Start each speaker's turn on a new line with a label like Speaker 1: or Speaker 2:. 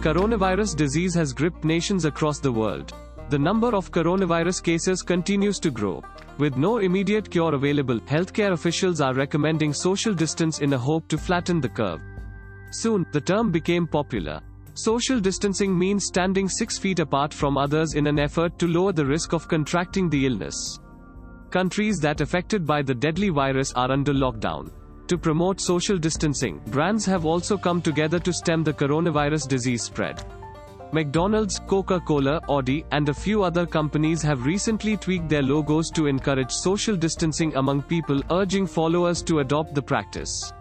Speaker 1: Coronavirus disease has gripped nations across the world. The number of coronavirus cases continues to grow. With no immediate cure available, healthcare officials are recommending social distance in a hope to flatten the curve. Soon, the term became popular. Social distancing means standing six feet apart from others in an effort to lower the risk of contracting the illness. Countries that affected by the deadly virus are under lockdown. To promote social distancing, brands have also come together to stem the coronavirus disease spread. McDonald's, Coca-Cola, Audi, and a few other companies have recently tweaked their logos to encourage social distancing among people, urging followers to adopt the practice.